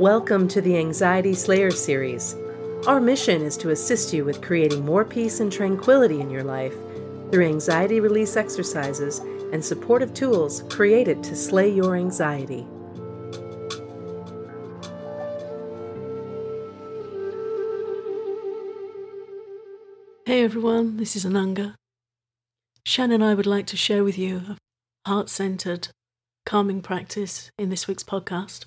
Welcome to the Anxiety Slayer series. Our mission is to assist you with creating more peace and tranquility in your life through anxiety release exercises and supportive tools created to slay your anxiety. Hey everyone, this is Ananga. Shann and I would like to share with you a heart centered, calming practice in this week's podcast.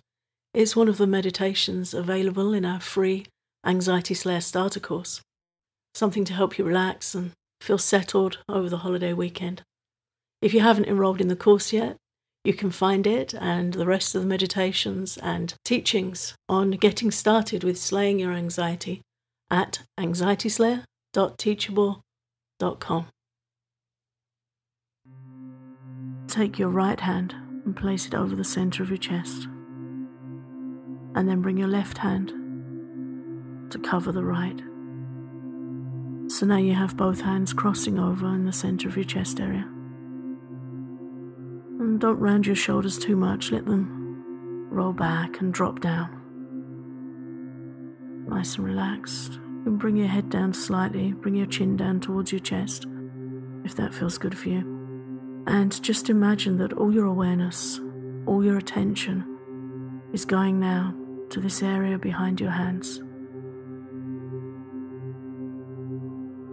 It's one of the meditations available in our free Anxiety Slayer starter course. Something to help you relax and feel settled over the holiday weekend. If you haven't enrolled in the course yet, you can find it and the rest of the meditations and teachings on getting started with slaying your anxiety at anxietyslayer.teachable.com. Take your right hand and place it over the center of your chest and then bring your left hand to cover the right. So now you have both hands crossing over in the center of your chest area. And don't round your shoulders too much, let them roll back and drop down. Nice and relaxed. And bring your head down slightly, bring your chin down towards your chest, if that feels good for you. And just imagine that all your awareness, all your attention is going now to this area behind your hands.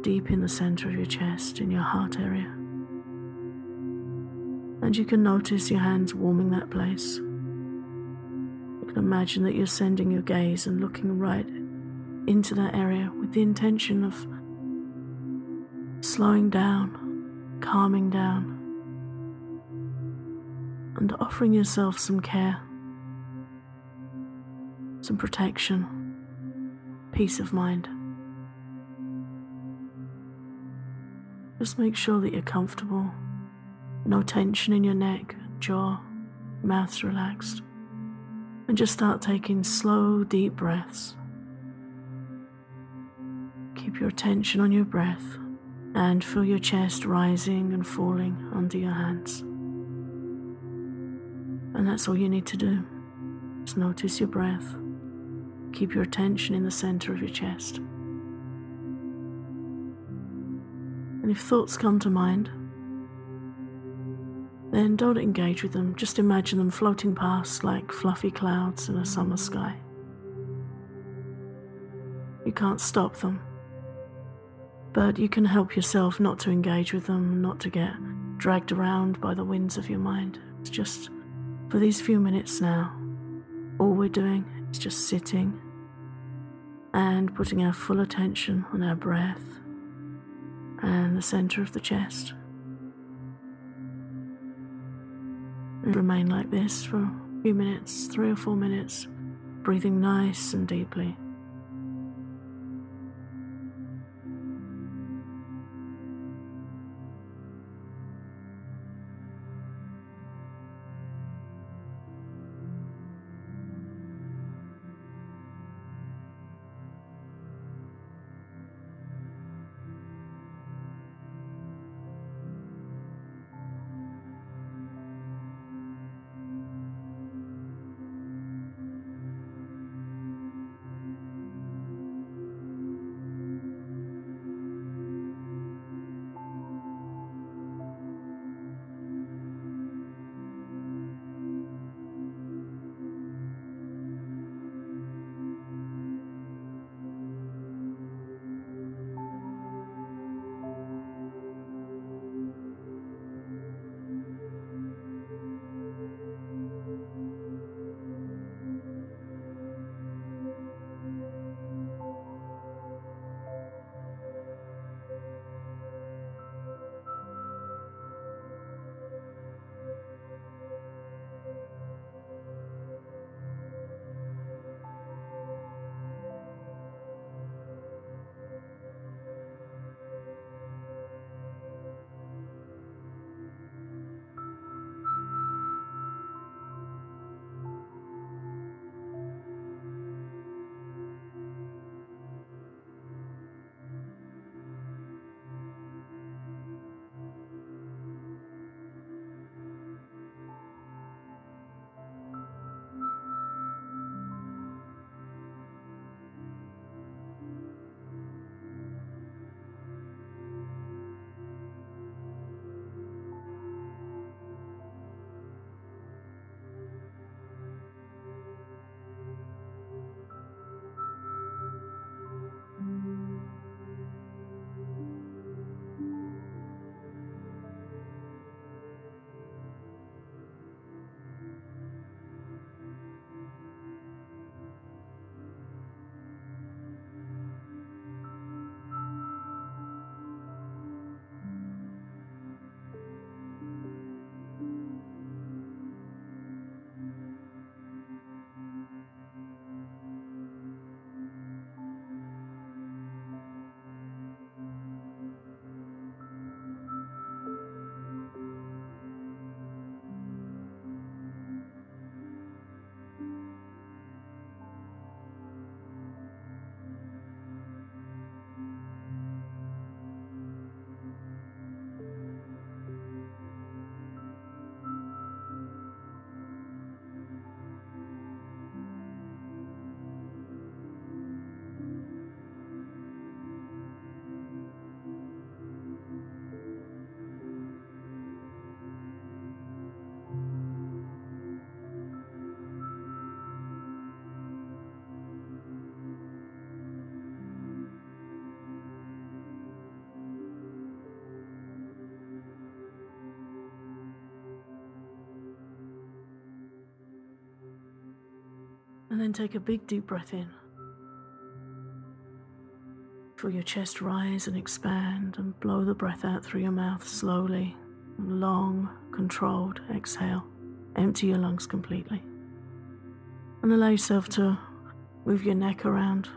Deep in the center of your chest, in your heart area. And you can notice your hands warming that place. You can imagine that you're sending your gaze and looking right into that area with the intention of slowing down, calming down, and offering yourself some care some protection, peace of mind. Just make sure that you're comfortable, no tension in your neck, jaw, mouth's relaxed, and just start taking slow, deep breaths. Keep your attention on your breath and feel your chest rising and falling under your hands. And that's all you need to do. Just notice your breath. Keep your attention in the center of your chest. And if thoughts come to mind, then don't engage with them. Just imagine them floating past like fluffy clouds in a summer sky. You can't stop them, but you can help yourself not to engage with them, not to get dragged around by the winds of your mind. It's just for these few minutes now, all we're doing is just sitting and putting our full attention on our breath and the center of the chest. And remain like this for a few minutes, three or four minutes, breathing nice and deeply. And then take a big deep breath in. Feel your chest rise and expand and blow the breath out through your mouth slowly. Long, controlled exhale. Empty your lungs completely. And allow yourself to move your neck around,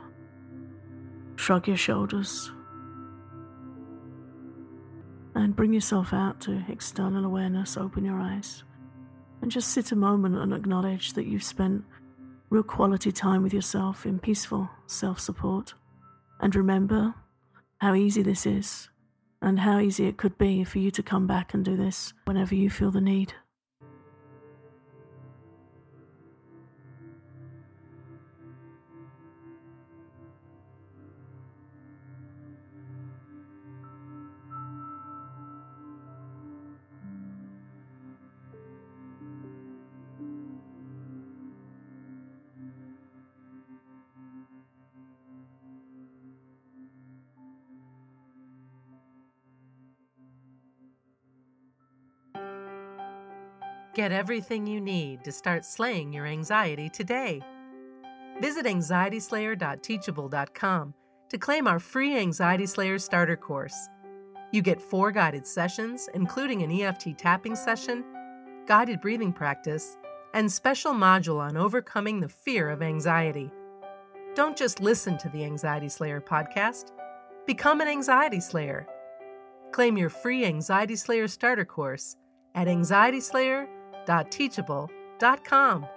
shrug your shoulders, and bring yourself out to external awareness. Open your eyes and just sit a moment and acknowledge that you've spent real quality time with yourself in peaceful self support. And remember how easy this is and how easy it could be for you to come back and do this whenever you feel the need. Get everything you need to start slaying your anxiety today. Visit anxietyslayer.teachable.com to claim our free Anxiety Slayer starter course. You get four guided sessions, including an EFT tapping session, guided breathing practice, and special module on overcoming the fear of anxiety. Don't just listen to the Anxiety Slayer podcast, become an Anxiety Slayer. Claim your free Anxiety Slayer starter course at anxietyslayer.com www.teachable.com.